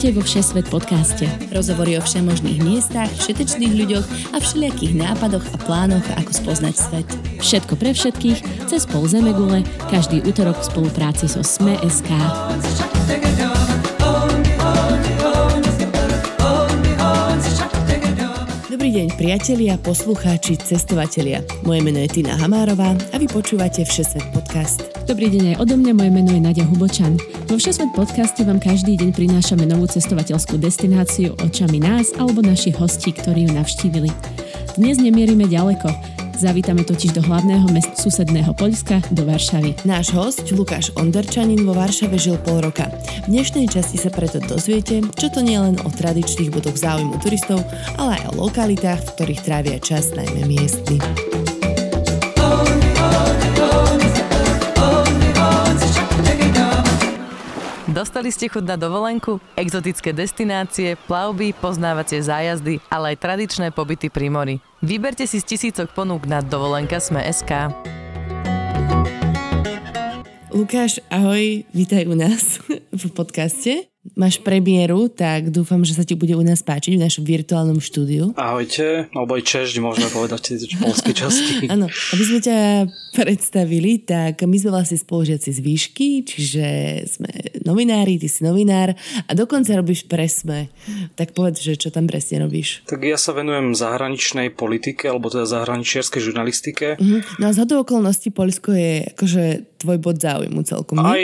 Vítajte vo Všesvet podcaste. Rozhovory o všemožných miestach, všetečných ľuďoch a všelijakých nápadoch a plánoch, ako spoznať svet. Všetko pre všetkých, cez pol Zemegule, každý útorok v spolupráci so Sme.sk. Dobrý deň priatelia, poslucháči, cestovatelia. Moje meno je Tina Hamárová a vy počúvate Všesvet podcast. Dobrý deň aj odo mňa, moje meno je Nadia Hubočan. Vo Všesvet podcaste vám každý deň prinášame novú cestovateľskú destináciu očami nás alebo našich hostí, ktorí ju navštívili. Dnes nemierime ďaleko. Zavítame totiž do hlavného mesta susedného Poľska, do Varšavy. Náš host, Lukáš Onderčanin, vo Varšave žil pol roka. V dnešnej časti sa preto dozviete, čo to nie len o tradičných bodoch záujmu turistov, ale aj o lokalitách, v ktorých trávia čas najmä miestni. Dostali ste chuť na dovolenku? Exotické destinácie, plavby, poznávacie zájazdy, ale aj tradičné pobyty pri mori. Vyberte si z tisícok ponúk na dovolenka Sme.sk. Lukáš, ahoj, vítaj u nás v podcaste máš premiéru, tak dúfam, že sa ti bude u nás páčiť v našom virtuálnom štúdiu. Ahojte, aj češť, môžeme povedať polské časti. Áno, aby sme ťa predstavili, tak my sme vlastne spolužiaci z výšky, čiže sme novinári, ty si novinár a dokonca robíš presme. Tak povedz, že čo tam presne robíš. Tak ja sa venujem zahraničnej politike, alebo teda zahraničiarskej žurnalistike. Uh-huh. No a z okolností Polsko je akože tvoj bod záujmu celkom. Aj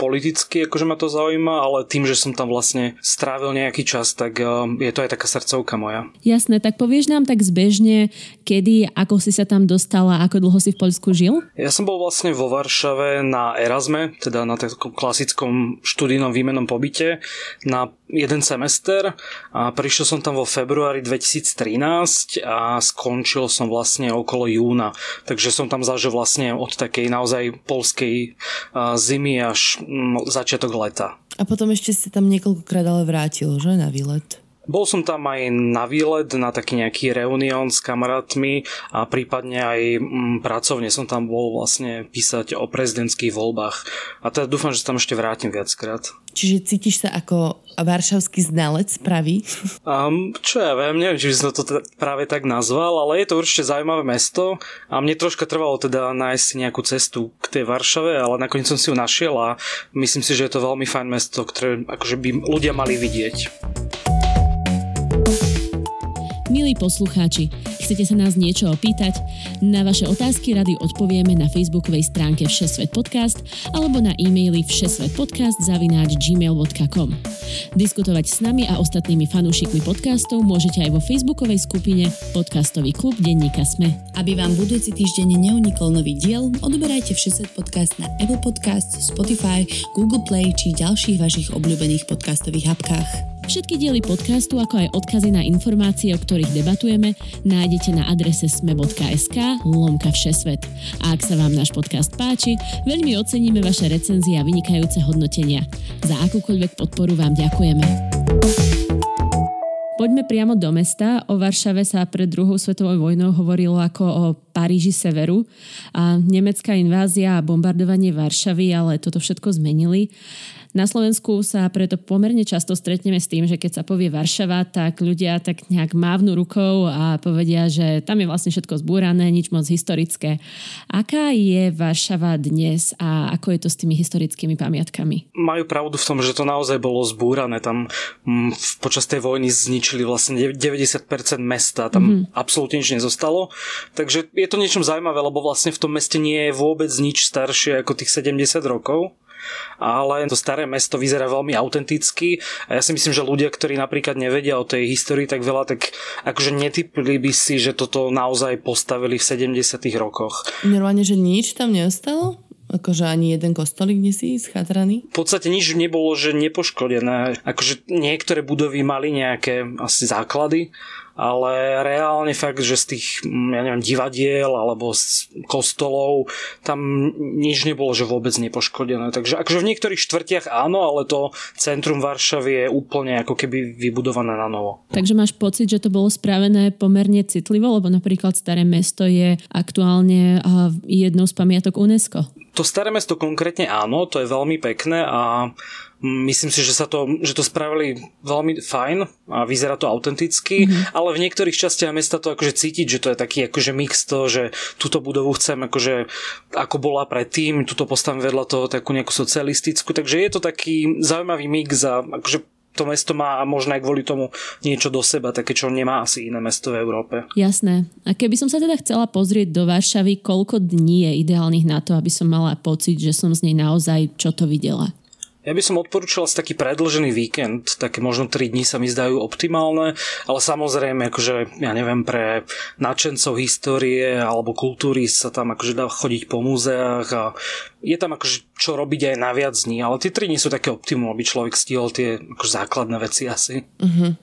politicky, akože ma to zaujíma, ale tým, že som tam vlastne strávil nejaký čas, tak um, je to aj taká srdcovka moja. Jasné, tak povieš nám tak zbežne, kedy, ako si sa tam dostala, ako dlho si v Poľsku žil? Ja som bol vlastne vo Varšave na Erasme, teda na takom klasickom študijnom výmenom pobyte na jeden semester a prišiel som tam vo februári 2013 a skončil som vlastne okolo júna. Takže som tam zažil vlastne od takej naozaj polskej zimy až začiatok leta. A potom ešte si tam niekoľkokrát ale vrátil, že, na výlet? Bol som tam aj na výlet, na taký nejaký reunión s kamarátmi a prípadne aj mm, pracovne som tam bol vlastne písať o prezidentských voľbách. A teda dúfam, že sa tam ešte vrátim viackrát. Čiže cítiš sa ako varšavský znalec pravý? Um, čo ja viem, neviem, či by som to teda práve tak nazval, ale je to určite zaujímavé mesto a mne troška trvalo teda nájsť nejakú cestu k tej Varšave, ale nakoniec som si ju našiel a myslím si, že je to veľmi fajn mesto, ktoré akože by ľudia mali vidieť. Milí poslucháči, chcete sa nás niečo opýtať? Na vaše otázky rady odpovieme na facebookovej stránke Všesvet podcast alebo na e-maili všesvetpodcast zavináč gmail.com. Diskutovať s nami a ostatnými fanúšikmi podcastov môžete aj vo facebookovej skupine Podcastový klub Denníka Sme. Aby vám budúci týždeň neunikol nový diel, odoberajte Všesvet podcast na Apple Podcast, Spotify, Google Play či ďalších vašich obľúbených podcastových apkách. Všetky diely podcastu, ako aj odkazy na informácie, o ktorých debatujeme, nájdete na adrese sme.sk lomka všesvet. A ak sa vám náš podcast páči, veľmi oceníme vaše recenzie a vynikajúce hodnotenia. Za akúkoľvek podporu vám ďakujeme. Poďme priamo do mesta. O Varšave sa pred druhou svetovou vojnou hovorilo ako o Paríži severu. A nemecká invázia a bombardovanie Varšavy ale toto všetko zmenili. Na Slovensku sa preto pomerne často stretneme s tým, že keď sa povie Varšava, tak ľudia tak nejak mávnu rukou a povedia, že tam je vlastne všetko zbúrané, nič moc historické. Aká je Varšava dnes a ako je to s tými historickými pamiatkami? Majú pravdu v tom, že to naozaj bolo zbúrané. Tam m, mm, počas tej vojny zničili vlastne 90% mesta, tam mm-hmm. absolútne nič nezostalo. Takže je to niečom zaujímavé, lebo vlastne v tom meste nie je vôbec nič staršie ako tých 70 rokov ale to staré mesto vyzerá veľmi autenticky a ja si myslím, že ľudia, ktorí napríklad nevedia o tej histórii tak veľa, tak akože netypli by si, že toto naozaj postavili v 70 rokoch. Normálne, že nič tam neostalo? Akože ani jeden kostolík nie si schatraný? V podstate nič nebolo, že nepoškodené. Akože niektoré budovy mali nejaké asi základy, ale reálne fakt, že z tých, ja neviem, divadiel alebo z kostolov tam nič nebolo, že vôbec nepoškodené. Takže akože v niektorých štvrtiach áno, ale to centrum Varšavy je úplne ako keby vybudované na novo. Takže máš pocit, že to bolo spravené pomerne citlivo, lebo napríklad Staré mesto je aktuálne jednou z pamiatok UNESCO. To Staré mesto konkrétne áno, to je veľmi pekné a Myslím si, že sa to, že to spravili veľmi fajn a vyzerá to autenticky, mm-hmm. ale v niektorých častiach mesta to akože cítiť, že to je taký akože mix toho, že túto budovu chcem akože ako bola predtým, túto postavím vedľa toho takú nejakú socialistickú, takže je to taký zaujímavý mix a akože to mesto má možno aj kvôli tomu niečo do seba, také čo nemá asi iné mesto v Európe. Jasné. A keby som sa teda chcela pozrieť do Varšavy, koľko dní je ideálnych na to, aby som mala pocit, že som z nej naozaj čo to videla? Ja by som odporúčal asi taký predlžený víkend, také možno 3 dní sa mi zdajú optimálne, ale samozrejme, akože, ja neviem, pre nadšencov histórie alebo kultúry sa tam akože dá chodiť po múzeách a je tam akože čo robiť aj na viac dní, ale tie 3 dní sú také optimum, aby človek stihol tie akože základné veci asi. Uh-huh.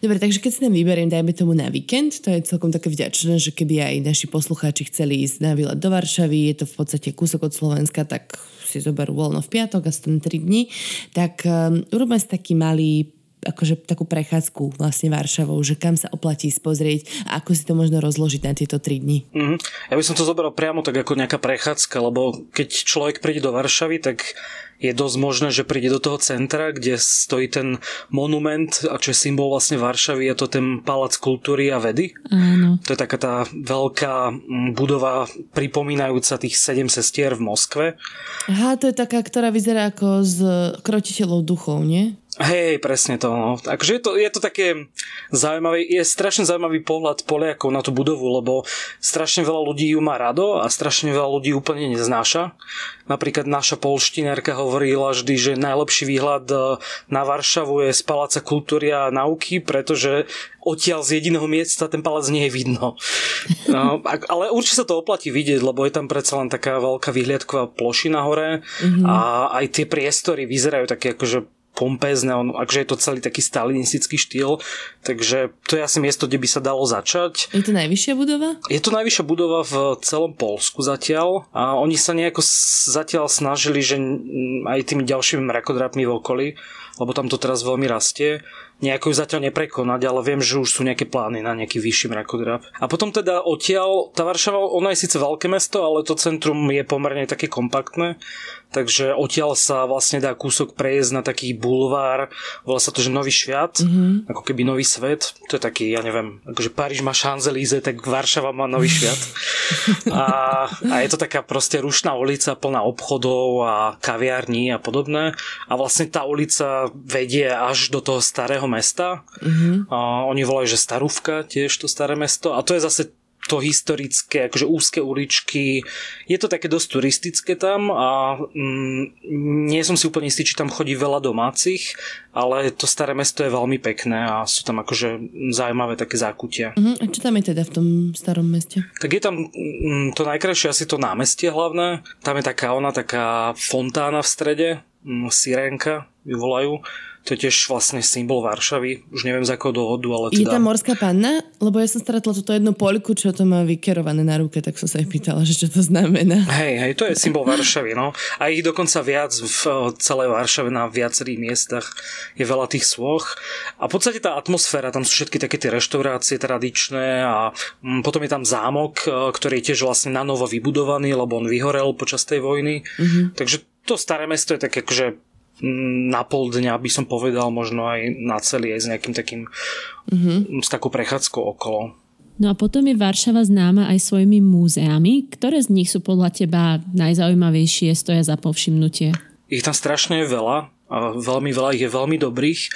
Dobre, takže keď si tam vyberiem, dajme tomu na víkend, to je celkom také vďačné, že keby aj naši poslucháči chceli ísť na výlet do Varšavy, je to v podstate kúsok od Slovenska, tak si zoberú voľno v piatok a sú tam 3 dní, tak um, urobme si taký malý akože takú prechádzku vlastne Varšavou, že kam sa oplatí spozrieť a ako si to možno rozložiť na tieto 3 dni. Mm-hmm. Ja by som to zobral priamo tak ako nejaká prechádzka, lebo keď človek príde do Varšavy, tak je dosť možné, že príde do toho centra, kde stojí ten monument, a čo je symbol vlastne Varšavy, je to ten Palác kultúry a vedy. Áno. To je taká tá veľká budova pripomínajúca tých sedem sestier v Moskve. Aha, to je taká, ktorá vyzerá ako z krotiteľov duchov, nie? Hej, presne to. No. Takže je to, je to také zaujímavé, je strašne zaujímavý pohľad Poliakov na tú budovu, lebo strašne veľa ľudí ju má rado a strašne veľa ľudí úplne neznáša. Napríklad naša polštinárka hovorila vždy, že najlepší výhľad e, na Varšavu je z Paláca kultúry a nauky, pretože odtiaľ z jediného miesta ten palác nie je vidno. No, ale určite sa to oplatí vidieť, lebo je tam predsa len taká veľká výhľadková plošina hore mm-hmm. a aj tie priestory vyzerajú také akože pompézne, on, akže je to celý taký stalinistický štýl, takže to je asi miesto, kde by sa dalo začať. Je to najvyššia budova? Je to najvyššia budova v celom Polsku zatiaľ a oni sa nejako zatiaľ snažili, že aj tými ďalšími mrakodrapmi v okolí, lebo tam to teraz veľmi rastie, nejako ju zatiaľ neprekonať, ale viem, že už sú nejaké plány na nejaký vyšší mrakodrap. A potom teda odtiaľ, tá Varšava, ona je síce veľké mesto, ale to centrum je pomerne také kompaktné, takže odtiaľ sa vlastne dá kúsok prejsť na taký bulvár, volá sa to, že Nový šviat, mm-hmm. ako keby Nový svet, to je taký, ja neviem, akože Paríž má Champs-Élysées, tak Varšava má Nový šviat. A, a je to taká proste rušná ulica plná obchodov a kaviarní a podobné. A vlastne tá ulica vedie až do toho starého mesta. Mm-hmm. A oni volajú, že Starúvka, tiež to staré mesto. A to je zase to historické, akože úzke uličky. Je to také dosť turistické tam a mm, nie som si úplne istý, či tam chodí veľa domácich, ale to staré mesto je veľmi pekné a sú tam akože zaujímavé také zákutia. Uh-huh. A čo tam je teda v tom starom meste? Tak je tam mm, to najkrajšie asi to námestie hlavné. Tam je taká ona, taká fontána v strede, mm, sirenka ju volajú to je tiež vlastne symbol Varšavy. Už neviem z akého dôvodu, ale teda... Je tam morská panna? Lebo ja som stretla toto jednu poliku, čo to má vykerované na ruke, tak som sa aj pýtala, že čo to znamená. Hej, hej, to je symbol Varšavy, no. A ich dokonca viac v celej Varšave na viacerých miestach je veľa tých svoch. A v podstate tá atmosféra, tam sú všetky také tie reštaurácie tradičné a mm, potom je tam zámok, ktorý je tiež vlastne na novo vybudovaný, lebo on vyhorel počas tej vojny. Mm-hmm. Takže to staré mesto je také akože na pol dňa by som povedal, možno aj na celý, aj s nejakým takým, mm-hmm. s takou prechádzkou okolo. No a potom je Varšava známa aj svojimi múzeami. Ktoré z nich sú podľa teba najzaujímavejšie, stoja za povšimnutie? Ich tam strašne je veľa a veľmi veľa ich je veľmi dobrých.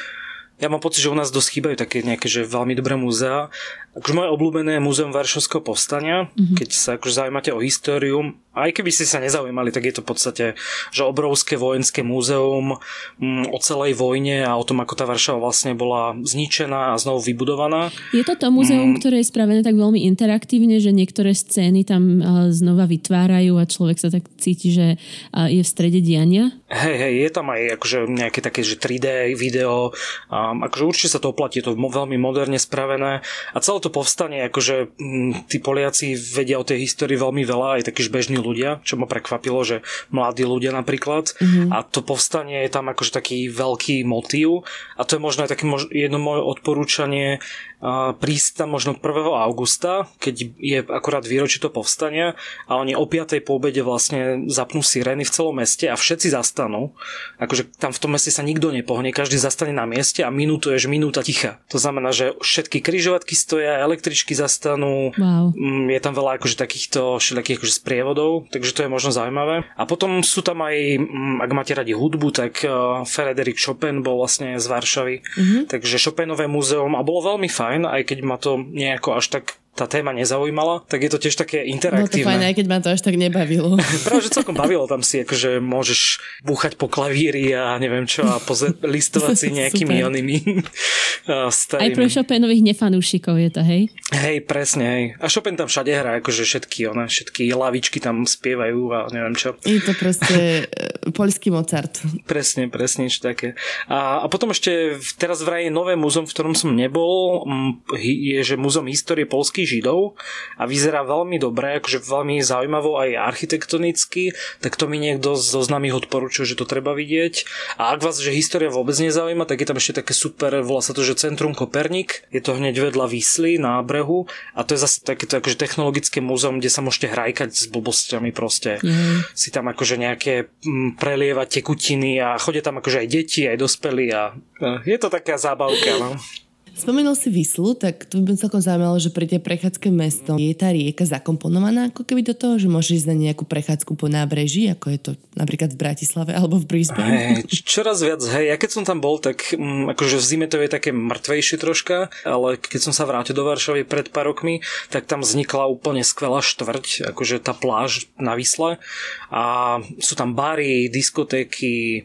Ja mám pocit, že u nás dosť chýbajú také nejaké že veľmi dobré múzea Akože moje obľúbené je Múzeum Varšovského povstania, mm-hmm. keď sa akože zaujímate o históriu. Aj keby ste sa nezaujímali, tak je to v podstate že obrovské vojenské múzeum mm, o celej vojne a o tom, ako tá Varšava vlastne bola zničená a znovu vybudovaná. Je to to múzeum, mm. ktoré je spravené tak veľmi interaktívne, že niektoré scény tam znova vytvárajú a človek sa tak cíti, že je v strede diania? Hej, hej, je tam aj akože nejaké také, že 3D video. Um, akože určite sa to oplatí, je to veľmi moderne spravené a celé to povstanie, akože m, mm, tí Poliaci vedia o tej histórii veľmi veľa, aj takí bežní ľudia, čo ma prekvapilo, že mladí ľudia napríklad. Mm-hmm. A to povstanie je tam akože taký veľký motív a to je možno aj také jedno moje odporúčanie prísť tam možno 1. augusta, keď je akurát výročie to povstania a oni o 5. po obede vlastne zapnú sirény v celom meste a všetci zastanú. Akože tam v tom meste sa nikto nepohne, každý zastane na mieste a minútu je minúta ticha. To znamená, že všetky kryžovatky stoja, električky zastanú, wow. Mm, je tam veľa akože takýchto všelijakých akože sprievodov, takže to je možno zaujímavé. A potom sú tam aj, mm, ak máte radi hudbu, tak uh, Frederick Chopin bol vlastne z Varšavy, mm-hmm. takže Chopinové múzeum a bolo veľmi fajn, aj keď ma to nejako až tak tá téma nezaujímala, tak je to tiež také interaktívne. No to fajn, aj keď ma to až tak nebavilo. Práve, že celkom bavilo tam si, akože môžeš búchať po klavíri a neviem čo a poze- listovať si nejakými onými starými. Aj pre Chopinových nefanúšikov je to, hej? Hej, presne, hej. A Chopin tam všade hrá, akože všetky, one, všetky lavičky tam spievajú a neviem čo. Je to proste e, poľský Mozart. Presne, presne, čo také. A, a potom ešte teraz vraj nové múzeum, v ktorom som nebol, je, že múzeum histórie židov a vyzerá veľmi dobre, akože veľmi zaujímavo aj architektonicky, tak to mi niekto zo známych odporúčil, že to treba vidieť. A ak vás, že história vôbec nezaujíma, tak je tam ešte také super, volá sa to, že Centrum Kopernik, je to hneď vedľa Výsly na brehu a to je zase takéto akože technologické múzeum, kde sa môžete hrajkať s blbostiami proste. Mm. Si tam akože nejaké mm, prelievať tekutiny a chodia tam akože aj deti, aj dospelí a je to taká zábavka. No. Spomenul si Vyslu, tak to by celkom zaujímalo, že pri tej prechádzke mestom je tá rieka zakomponovaná ako keby do toho, že môžeš ísť na nejakú prechádzku po nábreží, ako je to napríklad v Bratislave alebo v Brisbane? Hey, čoraz viac, hej. Ja keď som tam bol, tak um, akože v zime to je také mŕtvejšie troška, ale keď som sa vrátil do Varšavy pred pár rokmi, tak tam vznikla úplne skvelá štvrť, akože tá pláž na Vysle a sú tam bary, diskotéky,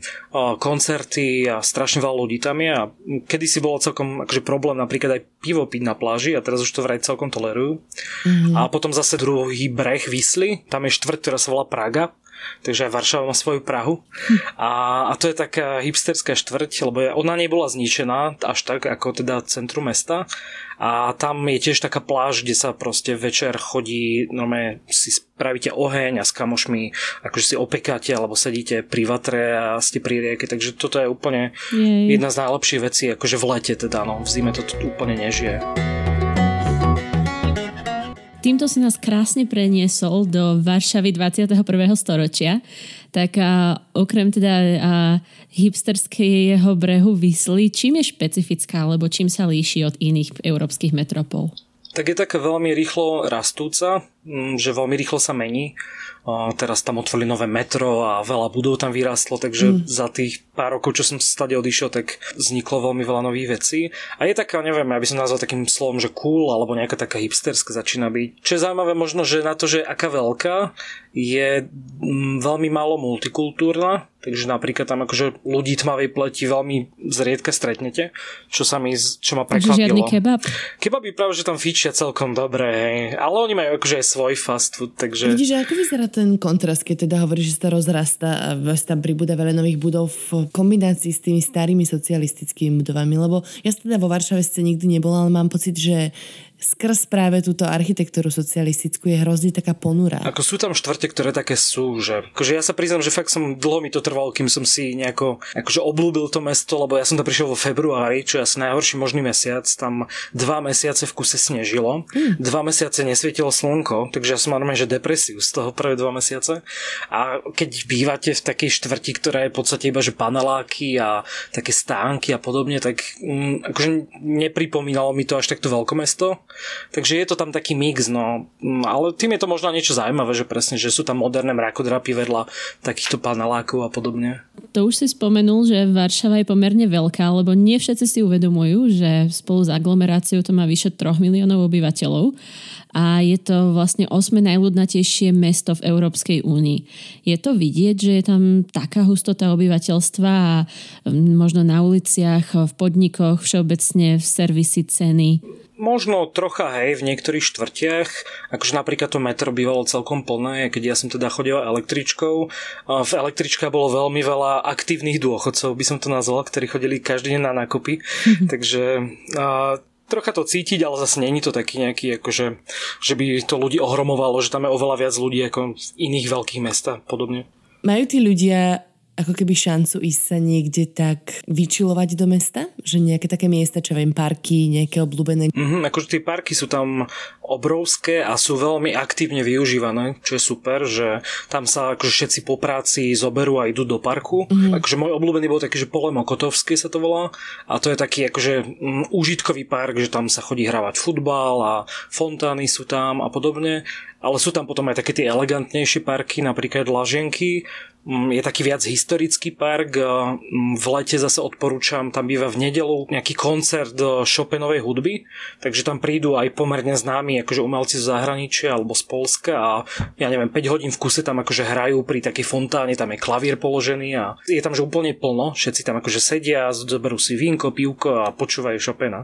koncerty a strašne veľa ľudí tam je a kedysi bolo celkom akože problém napríklad aj pivo piť na pláži a teraz už to vraj celkom tolerujú. Mm-hmm. A potom zase druhý breh Vysly, tam je štvrť, ktorá sa volá Praga takže aj Varšava má svoju Prahu. A, a to je taká hipsterská štvrť, lebo ona nebola zničená až tak ako teda centrum mesta. A tam je tiež taká pláž, kde sa proste večer chodí, normálne si spravíte oheň a s kamošmi akože si opekáte alebo sedíte pri vatre a ste pri rieke, takže toto je úplne Jej. jedna z najlepších vecí, akože v lete teda, no v zime to úplne nežije. Týmto si nás krásne preniesol do Varšavy 21. storočia. Tak a, okrem teda a, hipsterského brehu Vysly, čím je špecifická, alebo čím sa líši od iných európskych metropol? Tak je taká veľmi rýchlo rastúca, že veľmi rýchlo sa mení teraz tam otvorili nové metro a veľa budov tam vyrastlo, takže mm. za tých pár rokov, čo som stade odišiel, tak vzniklo veľmi veľa nových vecí. A je taká, neviem, ja by som nazval takým slovom, že cool, alebo nejaká taká hipsterská začína byť. Čo je zaujímavé možno, že na to, že aká veľká, je veľmi málo multikultúrna, takže napríklad tam akože ľudí tmavej pleti veľmi zriedka stretnete, čo sa mi, čo ma prekvapilo. Takže žiadny kebab? Kebaby práve, že tam fičia celkom dobre, hej. ale oni majú akože aj svoj fast food, takže... Vidíš, ako vyzerá ten kontrast, keď teda hovoríš, že sa to rozrastá a tam pribúda veľa nových budov v kombinácii s tými starými socialistickými budovami, lebo ja sa teda vo Varšave ste nikdy nebola, ale mám pocit, že skrz práve túto architektúru socialistickú je hrozne taká ponura. Ako sú tam štvrte, ktoré také sú, že akože ja sa priznám, že fakt som dlho mi to trvalo, kým som si nejako akože oblúbil to mesto, lebo ja som tam prišiel vo februári, čo je asi najhorší možný mesiac, tam dva mesiace v kuse snežilo, hmm. dva mesiace nesvietilo slnko, takže ja som normálne, že depresiu z toho prvé dva mesiace. A keď bývate v takej štvrti, ktorá je v podstate iba, že paneláky a také stánky a podobne, tak um, akože nepripomínalo mi to až takto veľkomesto Takže je to tam taký mix, no. Mm, ale tým je to možno niečo zaujímavé, že presne, že sú tam moderné mrakodrapy vedľa takýchto panelákov a podobne. To už si spomenul, že Varšava je pomerne veľká, lebo nie všetci si uvedomujú, že spolu s aglomeráciou to má vyše 3 miliónov obyvateľov a je to vlastne osme najľudnatejšie mesto v Európskej únii. Je to vidieť, že je tam taká hustota obyvateľstva a možno na uliciach, v podnikoch, všeobecne v servisi ceny. Možno trocha hej, v niektorých štvrtiach, akože napríklad to metro bývalo celkom plné, keď ja som teda chodil električkou. V električka bolo veľmi veľa aktívnych dôchodcov, by som to nazval, ktorí chodili každý deň na nákupy. Takže a, trocha to cítiť, ale zase není to taký nejaký, akože, že by to ľudí ohromovalo, že tam je oveľa viac ľudí ako v iných veľkých mestách podobne. Majú tí ľudia ako keby šancu ísť sa niekde tak vyčilovať do mesta? Že nejaké také miesta, čo viem, parky, nejaké obľúbené? Mm-hmm, akože tie parky sú tam obrovské a sú veľmi aktívne využívané, čo je super, že tam sa akože všetci po práci zoberú a idú do parku. Mm-hmm. Akože môj obľúbený bol taký, že Pole Mokotovský sa to volá a to je taký akože mm, užitkový park, že tam sa chodí hravať futbal a fontány sú tam a podobne ale sú tam potom aj také tie elegantnejšie parky, napríklad Laženky, mm, je taký viac historický park, mm, v lete zase odporúčam, tam býva v nedelu nejaký koncert Chopinovej hudby, takže tam prídu aj pomerne známi akože umelci z zahraničia alebo z Polska. A ja neviem, 5 hodín v kuse tam akože hrajú pri takej fontáne, tam je klavír položený a je tam že úplne plno, všetci tam akože sedia, zoberú si vínko, pivko a počúvajú Chopina.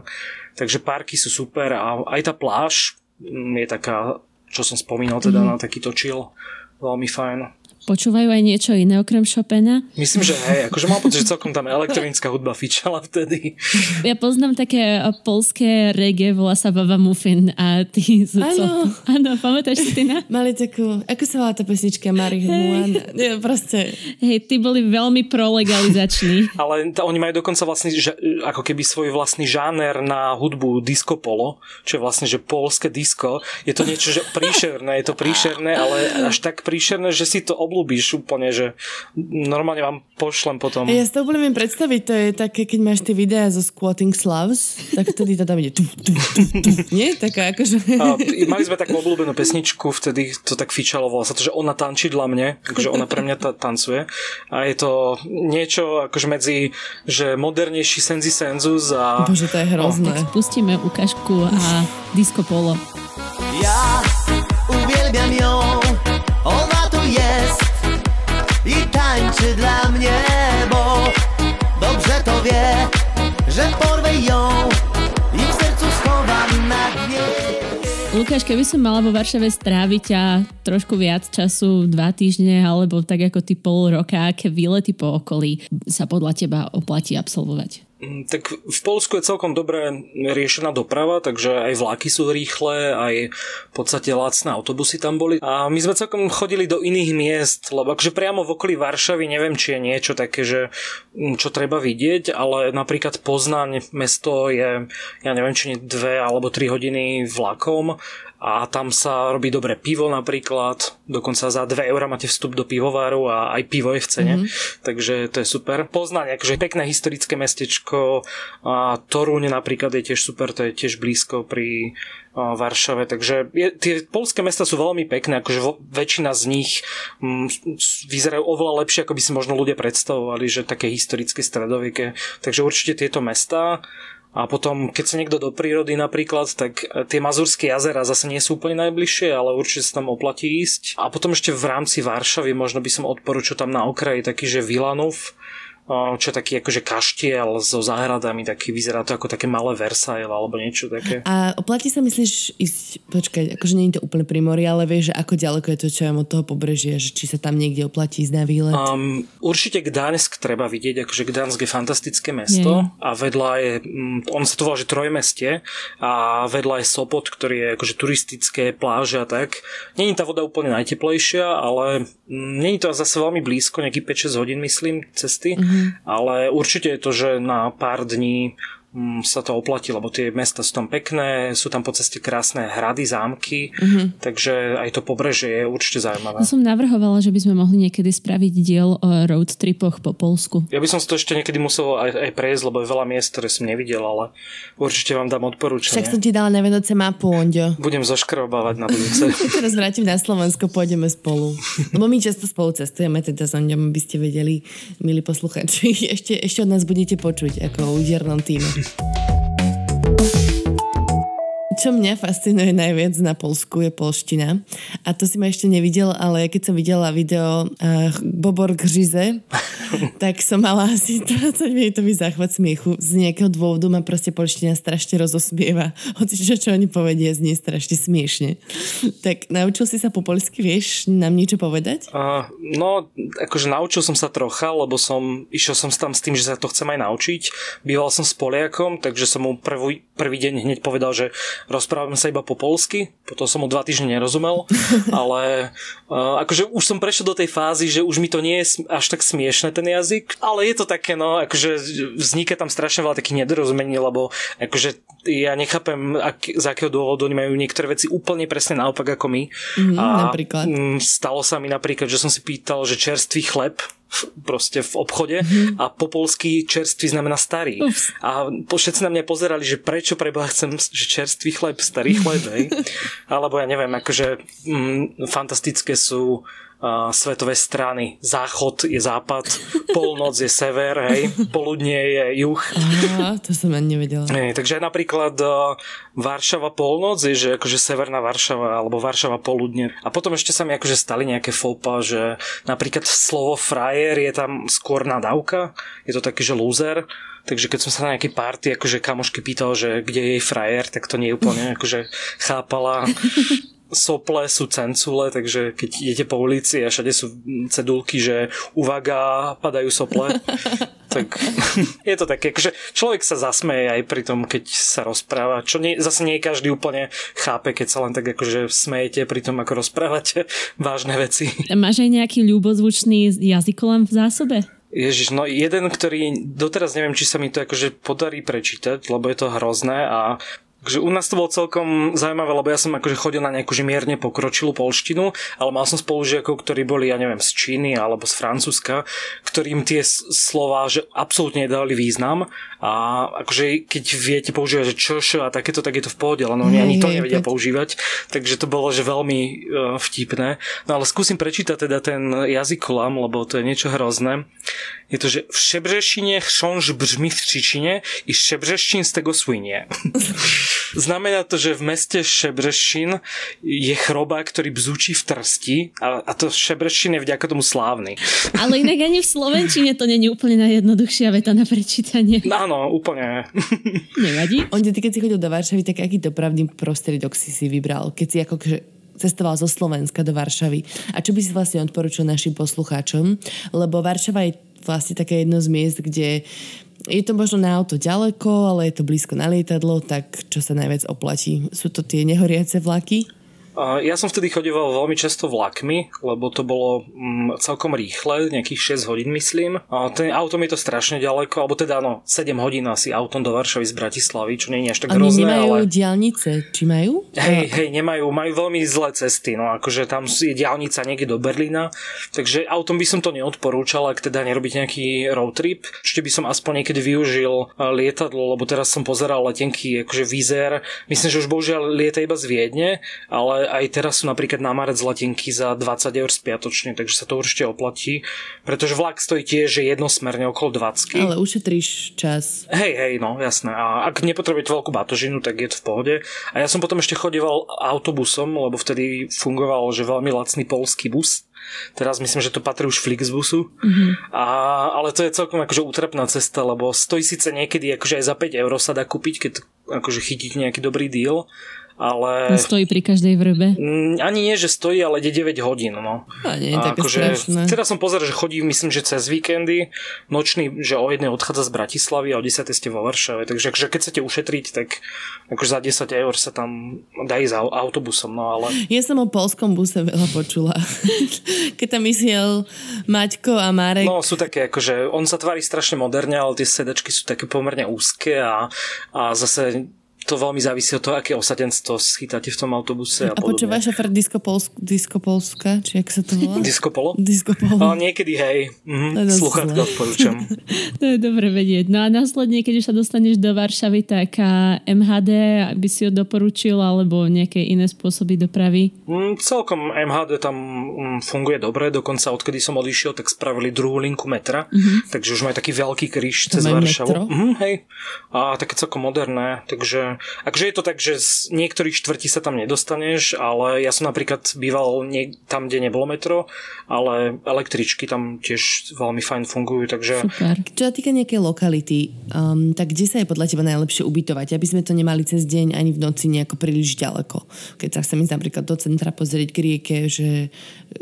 Takže parky sú super a aj tá pláž mm, je taká čo som spomínal teda mm. na takýto chill, veľmi fajn. Počúvajú aj niečo iné okrem Chopina? Myslím, že hej, akože mám pocit, že celkom tam elektronická hudba fičala vtedy. Ja poznám také eh, polské reggae, volá sa Baba Muffin a ty... Áno. Áno, pamätáš si ty na? Mali takú, ako sa volá tá pesnička Mari hey. Nie, proste. Hej, ty boli veľmi prolegalizační. Ale t- oni majú dokonca vlastne že, ako keby svoj vlastný žáner na hudbu disco polo, čo je vlastne, že polské disco. Je to niečo, že príšerné, je to príšerné, ale až tak príšerné, že si to obl- obľúbíš úplne, že normálne vám pošlem potom. Ja si to úplne viem predstaviť, to je také, keď máš tie videá zo Squatting Slavs, tak vtedy to tam ide tu, tu, tu, tu. Nie? Taká akože... A, mali sme takú obľúbenú pesničku, vtedy to tak fičalo, volá sa to, že ona tančidla mne, takže ona pre mňa ta, tancuje. A je to niečo akože medzi, že modernejší Senzi Senzus a... Bože, to je hrozné. Tak pustíme ukážku a disco polo. Ja tańczy dla mnie, bo dobrze to wie, że porwę ją i w sercu schowam na dnie. Lukáš, keby som mala vo Varšave stráviť a trošku viac času, dva týždne alebo tak ako ty pol roka, aké výlety po okolí sa podľa teba oplatí absolvovať? Mm, tak v Polsku je celkom dobre riešená doprava, takže aj vlaky sú rýchle, aj v podstate lacné autobusy tam boli. A my sme celkom chodili do iných miest, lebo akože priamo v okolí Varšavy neviem, či je niečo také, že mm, čo treba vidieť, ale napríklad Poznaň mesto je, ja neviem, či nie dve alebo tri hodiny vlakom a tam sa robí dobré pivo napríklad, dokonca za 2 eurá máte vstup do pivováru a aj pivo je v cene, mm-hmm. takže to je super. Poznaň, akože pekné historické mestečko. A Toruň napríklad je tiež super, to je tiež blízko pri Varšave, takže je, tie polské mesta sú veľmi pekné, akože vo, väčšina z nich m, vyzerajú oveľa lepšie, ako by si možno ľudia predstavovali, že také historické stredoveké, takže určite tieto mesta a potom, keď sa niekto do prírody napríklad, tak e, tie Mazurské jazera zase nie sú úplne najbližšie, ale určite sa tam oplatí ísť. A potom ešte v rámci Varšavy možno by som odporučil tam na okraji taký, že Vilanov, čo je taký akože kaštiel so záhradami, taký vyzerá to ako také malé Versailles alebo niečo také. A oplatí sa myslíš ísť, počkaj, akože nie je to úplne pri mori, ale vieš, že ako ďaleko je to čo od toho pobrežia, že či sa tam niekde oplatí ísť na výlet? Um, určite Gdaňsk treba vidieť, akože Gdaňsk je fantastické mesto nie. a vedľa je, mm, on sa to volá, že trojmestie a vedľa je Sopot, ktorý je akože turistické pláže a tak. Není tá voda úplne najteplejšia, ale mm, není to zase veľmi blízko, nejaký 5-6 hodín myslím cesty. Mm-hmm Mm-hmm. Ale určite je to, že na pár dní Mm, sa to oplatí, lebo tie mesta sú tam pekné, sú tam po ceste krásne hrady, zámky, mm-hmm. takže aj to pobrežie je určite zaujímavé. Ja som navrhovala, že by sme mohli niekedy spraviť diel o road tripoch po Polsku. Ja by som si to ešte niekedy musel aj, aj prejsť, lebo je veľa miest, ktoré som nevidel, ale určite vám dám odporúčanie. Však som ti dala na Vianoce mapu, Ondio. Budem zoškrobávať na budúce. Teraz vrátim na Slovensko, pôjdeme spolu. Lebo my často spolu cestujeme, teda s Ondiom, by ste vedeli, milí posluchači. Ešte, ešte od nás budete počuť, ako o údernom týme. Música Čo mňa fascinuje najviac na Polsku je polština. A to si ma ešte nevidel, ale keď som videla video uh, Bobor Gřize, tak som mala asi 20 minútový záchvat smiechu. Z nejakého dôvodu ma proste polština strašne rozosmieva. Hoci čo, čo oni povedia, znie strašne smiešne. Tak naučil si sa po polsky, vieš nám niečo povedať? Uh, no, akože naučil som sa trocha, lebo som, išiel som tam s tým, že sa to chcem aj naučiť. Býval som s Poliakom, takže som mu prvý, prvý deň hneď povedal, že rozprávame sa iba po polsky, potom som mu dva týždne nerozumel, ale uh, akože už som prešiel do tej fázy, že už mi to nie je až tak smiešne ten jazyk, ale je to také, no, akože vzniká tam strašne veľa takých nedorozumení, lebo akože ja nechápem, ak, z akého dôvodu oni majú niektoré veci úplne presne naopak ako my. Mm, a napríklad. Mm, stalo sa mi napríklad, že som si pýtal, že čerstvý chleb proste v obchode mm-hmm. a po polsky čerstvý znamená starý. Ups. A všetci na mňa pozerali, že prečo preboha chcem, že čerstvý chleb, starý chleb, hej. Alebo ja neviem, akože mm, fantastické sú uh, svetové strany. Záchod je západ, polnoc je sever, hej, poludnie je juh. Aha, to som ani nevedela. Hej, takže napríklad uh, Varšava polnoc je, že akože severná Varšava alebo Varšava poludne. A potom ešte sa mi akože stali nejaké fopa, že napríklad slovo frajer je tam skôr nadávka, je to taký, že loser, takže keď som sa na nejakej party akože kamošky pýtal, že kde je jej frajer, tak to nie úplne akože chápala sople sú cencule, takže keď idete po ulici a všade sú cedulky, že uvaga, padajú sople, tak je to také, že človek sa zasmeje aj pri tom, keď sa rozpráva, čo nie, zase nie každý úplne chápe, keď sa len tak akože smejete pri tom, ako rozprávate vážne veci. Máš aj nejaký ľubozvučný jazykolám v zásobe? Ježiš, no jeden, ktorý doteraz neviem, či sa mi to akože podarí prečítať, lebo je to hrozné a Takže u nás to bolo celkom zaujímavé, lebo ja som akože chodil na nejakú mierne pokročilú polštinu, ale mal som spolužiakov, ktorí boli, ja neviem, z Číny alebo z Francúzska, ktorým tie slova, že absolútne nedali význam a akože keď viete používať, že čo a takéto, tak je to v pohode, ale no oni ani to nevedia používať, takže to bolo, že veľmi uh, vtipné. No ale skúsim prečítať teda ten jazykolam, lebo to je niečo hrozné. Je to, že v šebřešine chrząż brzmi v Číčine i šebřešin z tego słynie. Znamená to, že v meste Šebrešin je chroba, ktorý bzúči v trsti a, a to Šebrešin je vďaka tomu slávny. Ale inak ani v Slovenčine to není úplne najjednoduchšia veta na prečítanie. Áno, úplne. Nevadí. On ty, keď si chodil do Varšavy, tak aký dopravný prostriedok si si vybral? Keď si ako cestoval zo Slovenska do Varšavy. A čo by si vlastne odporučil našim poslucháčom? Lebo Varšava je vlastne také jedno z miest, kde je to možno na auto ďaleko, ale je to blízko na lietadlo, tak čo sa najviac oplatí? Sú to tie nehoriace vlaky? Ja som vtedy chodieval veľmi často vlakmi, lebo to bolo mm, celkom rýchle, nejakých 6 hodín myslím. A ten autom je to strašne ďaleko, alebo teda áno, 7 hodín asi autom do Varšavy z Bratislavy, čo nie je až tak hrozné. nemajú ale... diálnice, či majú? Hej, hej, nemajú, majú veľmi zlé cesty, no akože tam je diálnica niekde do Berlína, takže autom by som to neodporúčal, ak teda nerobíte nejaký road trip. Ešte by som aspoň niekedy využil e, lietadlo, lebo teraz som pozeral letenky, akože Vizer, myslím, že už bohužiaľ lieta iba z Viedne, ale aj teraz sú napríklad na marec letenky za 20 eur spiatočne, takže sa to určite oplatí, pretože vlak stojí tiež jednosmerne okolo 20. Ale ušetríš čas. Hej, hej, no jasné. A ak nepotrebujete veľkú batožinu, tak je to v pohode. A ja som potom ešte chodieval autobusom, lebo vtedy fungoval, že veľmi lacný polský bus. Teraz myslím, že to patrí už Flixbusu. Mm-hmm. A, ale to je celkom akože útrapná cesta, lebo stojí síce niekedy akože aj za 5 eur sa dá kúpiť, keď akože chytíte nejaký dobrý deal ale... Stojí pri každej vrbe? Mm, ani nie, že stojí, ale ide 9 hodín, no. A nie je také akože. Teraz som pozeral, že chodí, myslím, že cez víkendy, nočný, že o jednej odchádza z Bratislavy a o 10 ste vo Varšave, takže akože keď chcete ušetriť, tak akože za 10 eur sa tam dá ísť autobusom, no ale... Ja som o polskom buse veľa počula. keď tam išiel Maťko a Marek. No sú také, akože on sa tvári strašne moderne, ale tie sedačky sú také pomerne úzke a, a zase to veľmi závisí od toho, aké osadenstvo schytáte v tom autobuse. A, a počúvaš šofer Disco, Polsk, Disco Polska? Či jak sa to volá? Disco Polo? Disco Polo. Ale niekedy, hej. Mhm, Sluchatka odporúčam. to je dobre vedieť. No a následne, keď už sa dostaneš do Varšavy, tak MHD by si ho doporučil, alebo nejaké iné spôsoby dopravy? Mm, celkom MHD tam mm, funguje dobre, dokonca odkedy som odišiel, tak spravili druhú linku metra, mm-hmm. takže už majú taký veľký kríž cez Varšavu. Mm, hej. A také celkom moderné, takže akože je to tak, že z niektorých štvrtí sa tam nedostaneš, ale ja som napríklad býval nie, tam, kde nebolo metro, ale električky tam tiež veľmi fajn fungujú, takže... Super. Čo sa týka nejakej lokality, um, tak kde sa je podľa teba najlepšie ubytovať, aby sme to nemali cez deň ani v noci nejako príliš ďaleko? Keď sa chcem ísť napríklad do centra pozrieť k rieke, že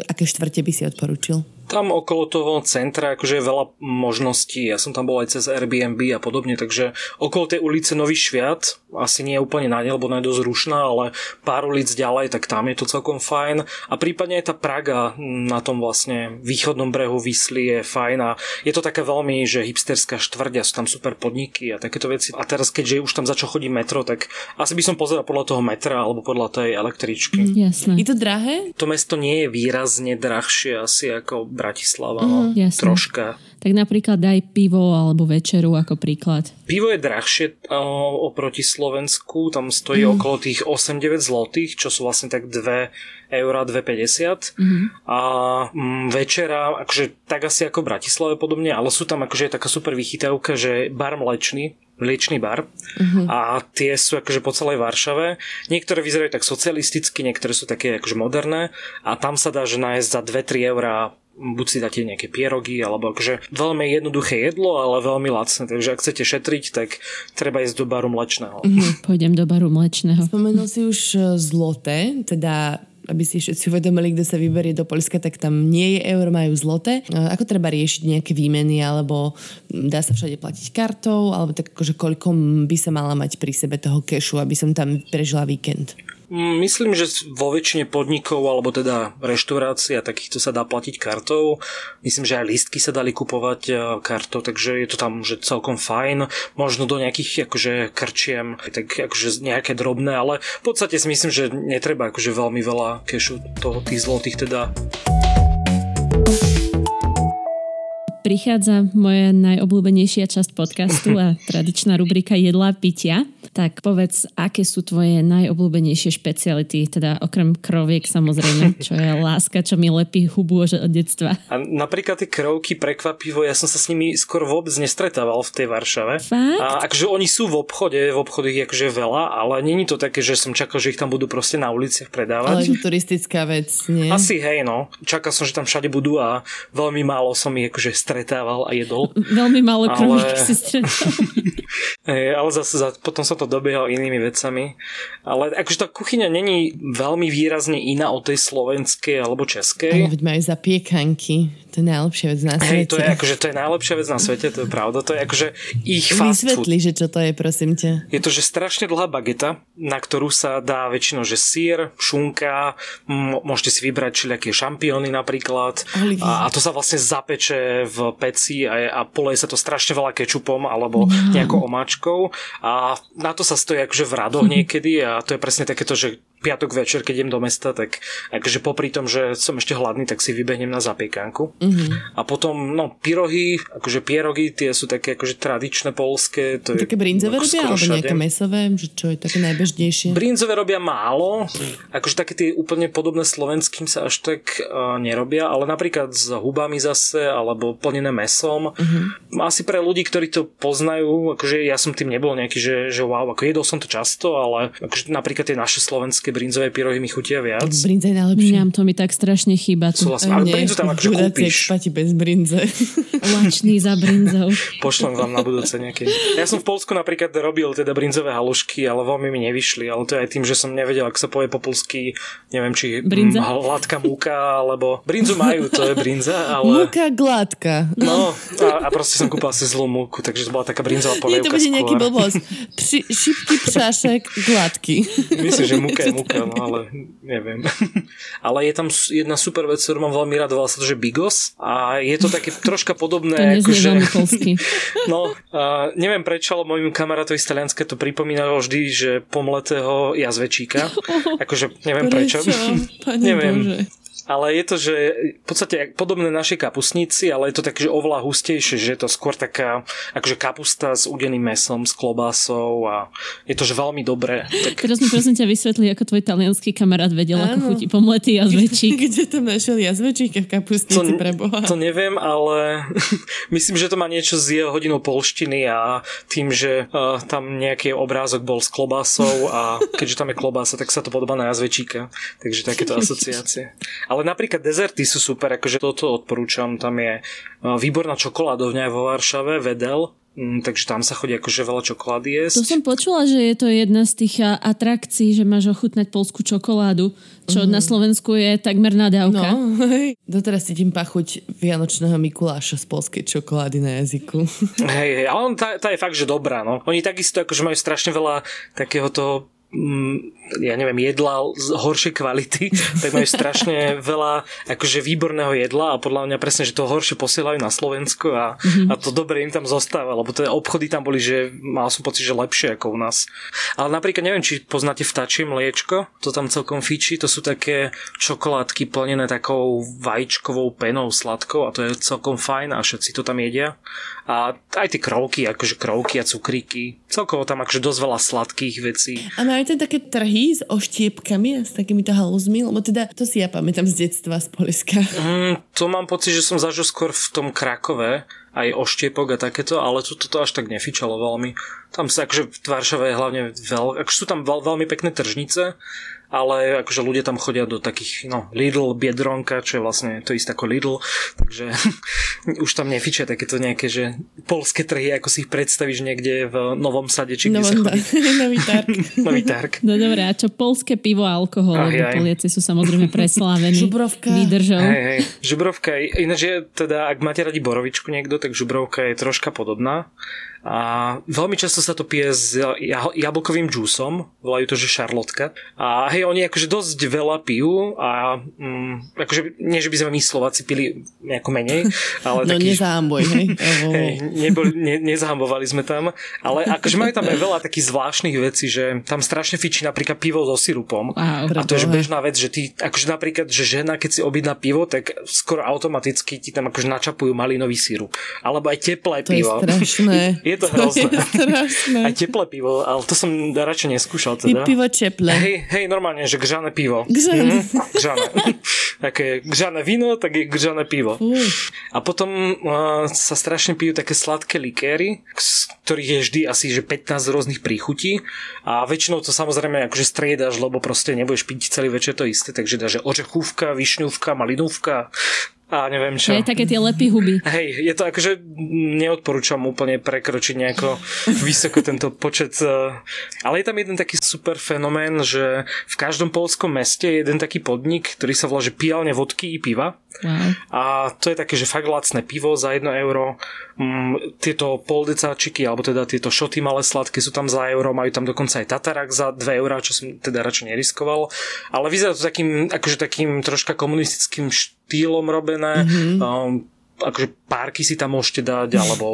aké štvrte by si odporučil? Tam okolo toho centra akože je veľa možností. Ja som tam bol aj cez Airbnb a podobne, takže okolo tej ulice Nový Šviat, asi nie je úplne na ne, lebo ona je dosť rušná, ale pár ulic ďalej, tak tam je to celkom fajn. A prípadne aj tá Praga na tom vlastne východnom brehu Vysly je fajn a je to také veľmi, že hipsterská štvrť a sú tam super podniky a takéto veci. A teraz, keďže už tam začal chodiť metro, tak asi by som pozeral podľa toho metra alebo podľa tej električky. Mm, jasné. Je to drahé? To mesto nie je výrazne drahšie asi ako Bratislava, mm, no. Jasné. Troška. Tak napríklad daj pivo alebo večeru ako príklad. Pivo je drahšie o, oproti Slovensku, tam stojí mm. okolo tých 8-9 zlotých, čo sú vlastne tak 2 eur 2,50 mm-hmm. a m, večera, akože tak asi ako v Bratislave podobne, ale sú tam akože taká super vychytávka, že bar mlečný, mliečný bar uh-huh. a tie sú akože po celej Varšave. Niektoré vyzerajú tak socialisticky, niektoré sú také akože moderné a tam sa dá že nájsť za 2-3 eurá buď si dáte nejaké pierogy, alebo akože veľmi jednoduché jedlo, ale veľmi lacné. Takže ak chcete šetriť, tak treba ísť do baru mlečného. Mm, pôjdem do baru mlečného. Spomenul si už e, zloté, teda aby si všetci uvedomili, kto sa vyberie do Polska, tak tam nie je euro, majú zloté. Ako treba riešiť nejaké výmeny, alebo dá sa všade platiť kartou, alebo tak akože koľko by sa mala mať pri sebe toho kešu, aby som tam prežila víkend? Mm, myslím, že vo väčšine podnikov alebo teda reštaurácií a takýchto sa dá platiť kartou. Myslím, že aj lístky sa dali kupovať e, kartou, takže je to tam že celkom fajn. Možno do nejakých akože krčiem, tak akože nejaké drobné, ale v podstate si myslím, že netreba akože veľmi veľa kešu toho tých zlotých teda. Prichádza moja najobľúbenejšia časť podcastu a tradičná rubrika jedla pitia. Tak povedz, aké sú tvoje najobľúbenejšie špeciality, teda okrem kroviek samozrejme, čo je láska, čo mi lepí hubu od detstva. A napríklad tie krovky prekvapivo, ja som sa s nimi skoro vôbec nestretával v tej Varšave. Fakt? A akože oni sú v obchode, v obchode ich akože veľa, ale není to také, že som čakal, že ich tam budú proste na uliciach predávať. Ale turistická vec, nie? Asi hej, no. Čakal som, že tam všade budú a veľmi málo som ich akože stretával a jedol. Veľmi málo kroviek ale... si stretal. hey, ale zase za, potom som to dobiehal inými vecami. Ale akože tá kuchyňa není veľmi výrazne iná od tej slovenskej alebo českej. Ale veď majú zapiekanky. To je najlepšia vec na svete. Hej, to je akože to je najlepšia vec na svete, to je pravda. To je akože ich fast Vysvetli, že čo to je, prosím ťa. Je to, že strašne dlhá bageta, na ktorú sa dá väčšinou, že sír, šunka, m- môžete si vybrať všelijaké šampióny napríklad. A, a to sa vlastne zapeče v peci a, a poleje sa to strašne veľa kečupom alebo nejakou omáčkou a na to sa stojí akože v radoch niekedy a to je presne takéto, že piatok večer, keď idem do mesta, tak akože popri tom, že som ešte hladný, tak si vybehnem na zapiekanku. Mm-hmm. A potom, no, pyrohy, akože pierogy, tie sú také akože tradičné polské. To také brinzové robia, alebo nejaké mesové, že čo je také najbežnejšie? Brinzové robia málo, akože také tie úplne podobné slovenským sa až tak uh, nerobia, ale napríklad s hubami zase, alebo plnené mesom. Mm-hmm. Asi pre ľudí, ktorí to poznajú, akože ja som tým nebol nejaký, že, že wow, ako jedol som to často, ale akože napríklad tie naše slovenské brinzové pyrohy mi chutia viac. Brinza je najlepšie. Mňam to mi tak strašne chýba. Súhlasím, ale brinzu tam akože kúpiš. Špati bez brinze. Lačný za brinzou. Pošlem vám na budúce nejaké. Ja som v Polsku napríklad robil teda brinzové halušky, ale veľmi mi nevyšli, ale to je aj tým, že som nevedel, ako sa povie po polsky, neviem, či brinza? hladká múka, alebo brinzu majú, to je brinza, ale... Múka gladká. No, a, a proste som kúpal si zlú múku, takže to bola taká brinzová polievka Nie, to bude nejaký blbosť. Pri, šipký prášek gladký. Myslím, že múka je múka, no ale neviem. ale je tam jedna super vec, ktorú mám veľmi rád, volá sa to, že Bigos a je to také troška podobné. to že, akože- no, a neviem prečo, ale môjmu kamarátovi z Talianska to pripomínalo vždy, že pomletého jazvečíka. Akože neviem prečo. prečo? Neviem. Bože ale je to, že v podstate podobné našej kapusnici, ale je to také, že oveľa hustejšie, že je to skôr taká akože kapusta s udeným mesom, s klobásou a je to, že veľmi dobré. Tak... Teraz mi prosím ťa vysvetli, ako tvoj talianský kamarát vedel, Áno. ako chutí pomletý jazvečík. Kde tam našiel jazvečík v kapustnici to, pre Boha? To neviem, ale myslím, že to má niečo s jeho hodinou polštiny a tým, že uh, tam nejaký obrázok bol s klobásou a keďže tam je klobása, tak sa to podobá na jazvečíka. Takže takéto asociácie. Ale napríklad dezerty sú super, akože toto odporúčam. Tam je výborná čokoládovňa vo Varšave, Vedel, Mm, takže tam sa chodí akože veľa čokolády jesť. To som počula, že je to jedna z tých atrakcií, že máš ochutnať polskú čokoládu, čo mm. na Slovensku je takmer nadávka. No, hej. Doteraz cítim pachuť Vianočného Mikuláša z polskej čokolády na jazyku. Hej, hej, ale on, tá, tá je fakt, že dobrá, no. Oni takisto akože majú strašne veľa takéhoto Mm, ja neviem, jedla z horšej kvality, tak majú strašne veľa akože výborného jedla a podľa mňa presne, že to horšie posielajú na Slovensko a, mm-hmm. a to dobre im tam zostáva, lebo tie obchody tam boli, že mal som pocit, že lepšie ako u nás. Ale napríklad neviem, či poznáte vtačie mliečko, to tam celkom fičí, to sú také čokoládky plnené takou vajíčkovou penou sladkou a to je celkom fajn a všetci to tam jedia. A aj tie krovky, akože krovky a cukríky. Celkovo tam akože dosť veľa sladkých vecí. A majú tam také trhy s oštiepkami a s takýmito halúzmi? Lebo teda to si ja pamätám z detstva z Poliska. Mm, to mám pocit, že som zažil skôr v tom Krakove aj oštiepok a takéto, ale toto až tak nefičalo veľmi. Tam sa akože v Varšave je hlavne veľ, akože sú tam veľ, veľmi pekné tržnice, ale akože ľudia tam chodia do takých, no, Lidl, Biedronka, čo je vlastne to isté ako Lidl, takže už tam nefičia takéto nejaké, že polské trhy, ako si ich predstavíš niekde v Novom Sade, či kde no, sa chodí. Nový tark. Nový tark. No dobré, a čo polské pivo a alkohol, ah, lebo Poliaci sú samozrejme preslávení. Žubrovka. Výdržou. Hej, hej. Žubrovka, ináč je teda, ak máte radi borovičku niekto, tak Žubrovka je troška podobná. A veľmi často sa to pije s jablkovým džúsom, volajú to, že šarlotka. A hej, oni akože dosť veľa pijú a mm, akože nie, že by sme my Slováci pili nejako menej, ale no taký, nezahamboj, hej. hej neboli, ne, nezahambovali sme tam, ale akože majú tam aj veľa takých zvláštnych vecí, že tam strašne fičí napríklad pivo so sirupom. Wow, a to je bežná vec, že ty, akože napríklad, že žena, keď si objedná pivo, tak skoro automaticky ti tam akože načapujú malinový sirup. Alebo aj teplé to pivo. Je strašné. je to hrozné. To je strašné. Aj teplé pivo, ale to som radšej neskúšal teda. Je pivo teplé. Hej, hej, normálne, že gžané pivo. Gžané. Mm, gžané. také gžané víno, tak je gžané pivo. Fuj. A potom uh, sa strašne pijú také sladké likéry, z ktorých je vždy asi že 15 rôznych príchutí a väčšinou to samozrejme akože striedaš, lebo proste nebudeš piť celý večer to isté, takže dáš ořechúvka, višňúvka, malinúvka, a neviem čo. Je také tie lepy huby. Hej, je to akože neodporúčam úplne prekročiť nejako vysoko tento počet, e, ale je tam jeden taký super fenomén, že v každom polskom meste je jeden taký podnik, ktorý sa volá, že pijalne vodky i piva. Wow. A to je také, že fakt lacné pivo za 1 euro. Tieto poldecáčiky, alebo teda tieto šoty malé sladké sú tam za euro, majú tam dokonca aj tatarak za 2 eurá, čo som teda radšej neriskoval. Ale vyzerá to takým, akože takým troška komunistickým štýlom robené. Mm-hmm. Um, akože párky si tam môžete dať, alebo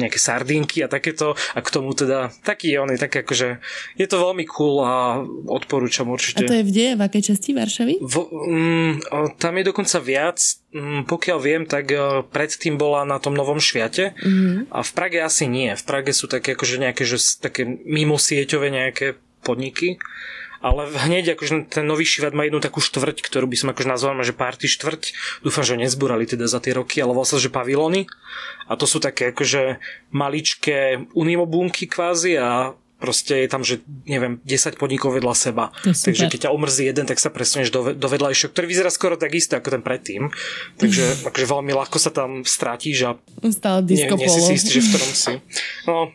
nejaké sardinky a takéto. A k tomu teda taký je on, je tak akože je to veľmi cool a odporúčam určite. A to je kde? V akej časti Varšavy? V, um, tam je dokonca viac. Um, pokiaľ viem, tak uh, predtým bola na tom Novom Šviate mm-hmm. a v Prage asi nie. V Prage sú také akože nejaké, že také mimo sieťové nejaké podniky ale hneď akože ten nový šivat má jednu takú štvrť, ktorú by som akože nazval, že party štvrť. Dúfam, že nezbúrali teda za tie roky, ale volá sa, že pavilony. A to sú také akože maličké unimobunky kvázi a proste je tam, že neviem, 10 podnikov vedľa seba. Takže keď ťa omrzí jeden, tak sa presunieš do, do vedľajšieho, ktorý vyzerá skoro tak isté ako ten predtým. Takže akože veľmi ľahko sa tam strátiš a Stále nie, nie si si istý, že v ktorom si. No,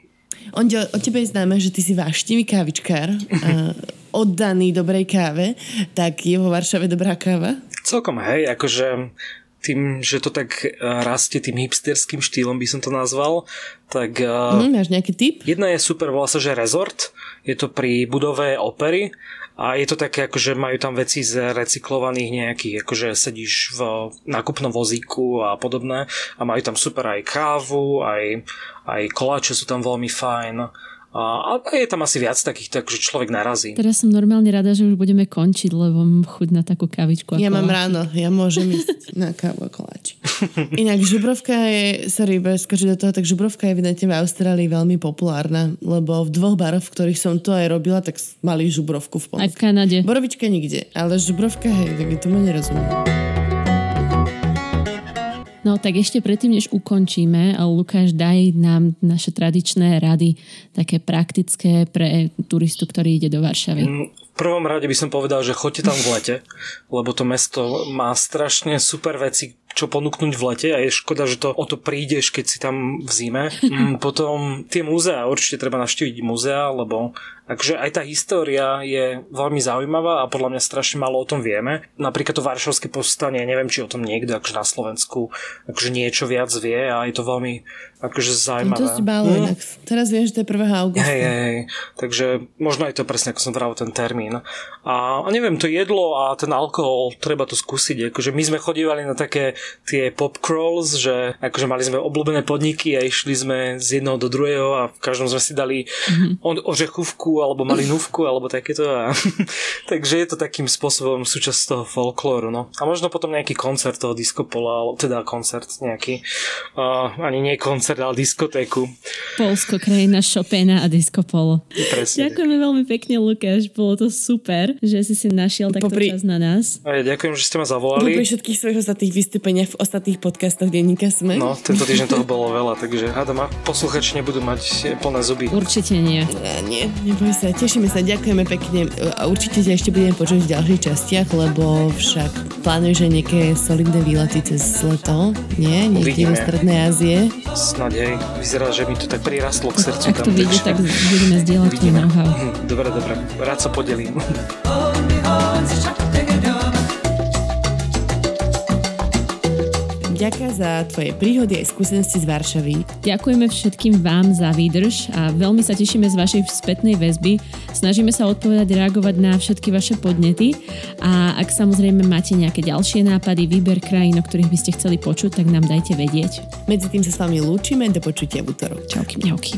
on, o tebe je známe, že ty si váštivý kávičkár. A oddaný dobrej káve, tak je vo Varšave dobrá káva? Celkom hej, akože tým, že to tak e, rastie tým hipsterským štýlom by som to nazval, tak... Mm, máš nejaký tip? Jedna je super, volá sa, že Resort. Je to pri budove opery a je to také, akože majú tam veci z recyklovaných nejakých, akože sedíš v nákupnom vozíku a podobné a majú tam super aj kávu, aj, aj koláče sú tam veľmi fajn a, a je tam asi viac takých, takže človek narazí. Teraz som normálne rada, že už budeme končiť, lebo mám chuť na takú kavičku. Ja mám ráno, ja môžem ísť na kávu a koláči. Inak žubrovka je, sorry, skočiť do toho, tak žubrovka je evidentne v Austrálii veľmi populárna, lebo v dvoch baroch, v ktorých som to aj robila, tak mali žubrovku v Polsku. Aj v Kanade. Borovička nikde, ale žubrovka, hej, tak tomu nerozumiem. No tak ešte predtým, než ukončíme, Lukáš, daj nám naše tradičné rady, také praktické pre turistu, ktorý ide do Varšavy. Mm, v prvom rade by som povedal, že choďte tam v lete, lebo to mesto má strašne super veci, čo ponúknuť v lete a je škoda, že to o to prídeš, keď si tam v zime. Mm, potom tie múzea, určite treba navštíviť múzea, lebo Takže aj tá história je veľmi zaujímavá a podľa mňa strašne málo o tom vieme. Napríklad to Varšavské povstanie, neviem, či o tom niekto akože na Slovensku akože niečo viac vie a je to veľmi akože zaujímavé. To si bálo, hmm. Teraz viem, že to je 1. augusta. Hej, hej, hej. Takže možno je to presne, ako som pravil, ten termín. A, a neviem, to jedlo a ten alkohol, treba to skúsiť. Akože my sme chodívali na také tie pop crawls, že akože mali sme obľúbené podniky a išli sme z jedného do druhého a v každom sme si dali mm-hmm. Ořechovku alebo malinúvku, alebo takéto. A, takže je to takým spôsobom súčasť toho folklóru. No. A možno potom nejaký koncert toho diskopola, alebo teda koncert nejaký, uh, ani nie koncert, ale diskotéku. Polsko, krajina Chopina a diskopolo. Presne. Ďakujeme veľmi pekne, Lukáš, bolo to super, že si si našiel takto Popri... čas na nás. A ja ďakujem, že ste ma zavolali. Popri všetkých svojich ostatných vystúpeniach v ostatných podcastoch denníka sme. No, tento týždeň toho bolo veľa, takže hádam, posluchači nebudú mať plné zuby. Určite nie. Ja, nie, neboj sa, tešíme sa, ďakujeme pekne. A určite ťa ešte budeme počuť v ďalších častiach, lebo však plánuješ aj nejaké solidné výlety cez leto, nie? Niekde do Strednej Ázie. Snad hej, vyzerá, že mi to tak prirastlo k srdcu. Ak to vyjde, tak budeme zdieľať know-how. Hm, dobre, dobre, rád sa podelím. Ďakujem za tvoje príhody a skúsenosti z Varšavy. Ďakujeme všetkým vám za výdrž a veľmi sa tešíme z vašej spätnej väzby. Snažíme sa odpovedať, reagovať na všetky vaše podnety a ak samozrejme máte nejaké ďalšie nápady, výber krajín, o ktorých by ste chceli počuť, tak nám dajte vedieť. Medzi tým sa s vami lúčime, do počutia v útorok. Čauky, mňauky.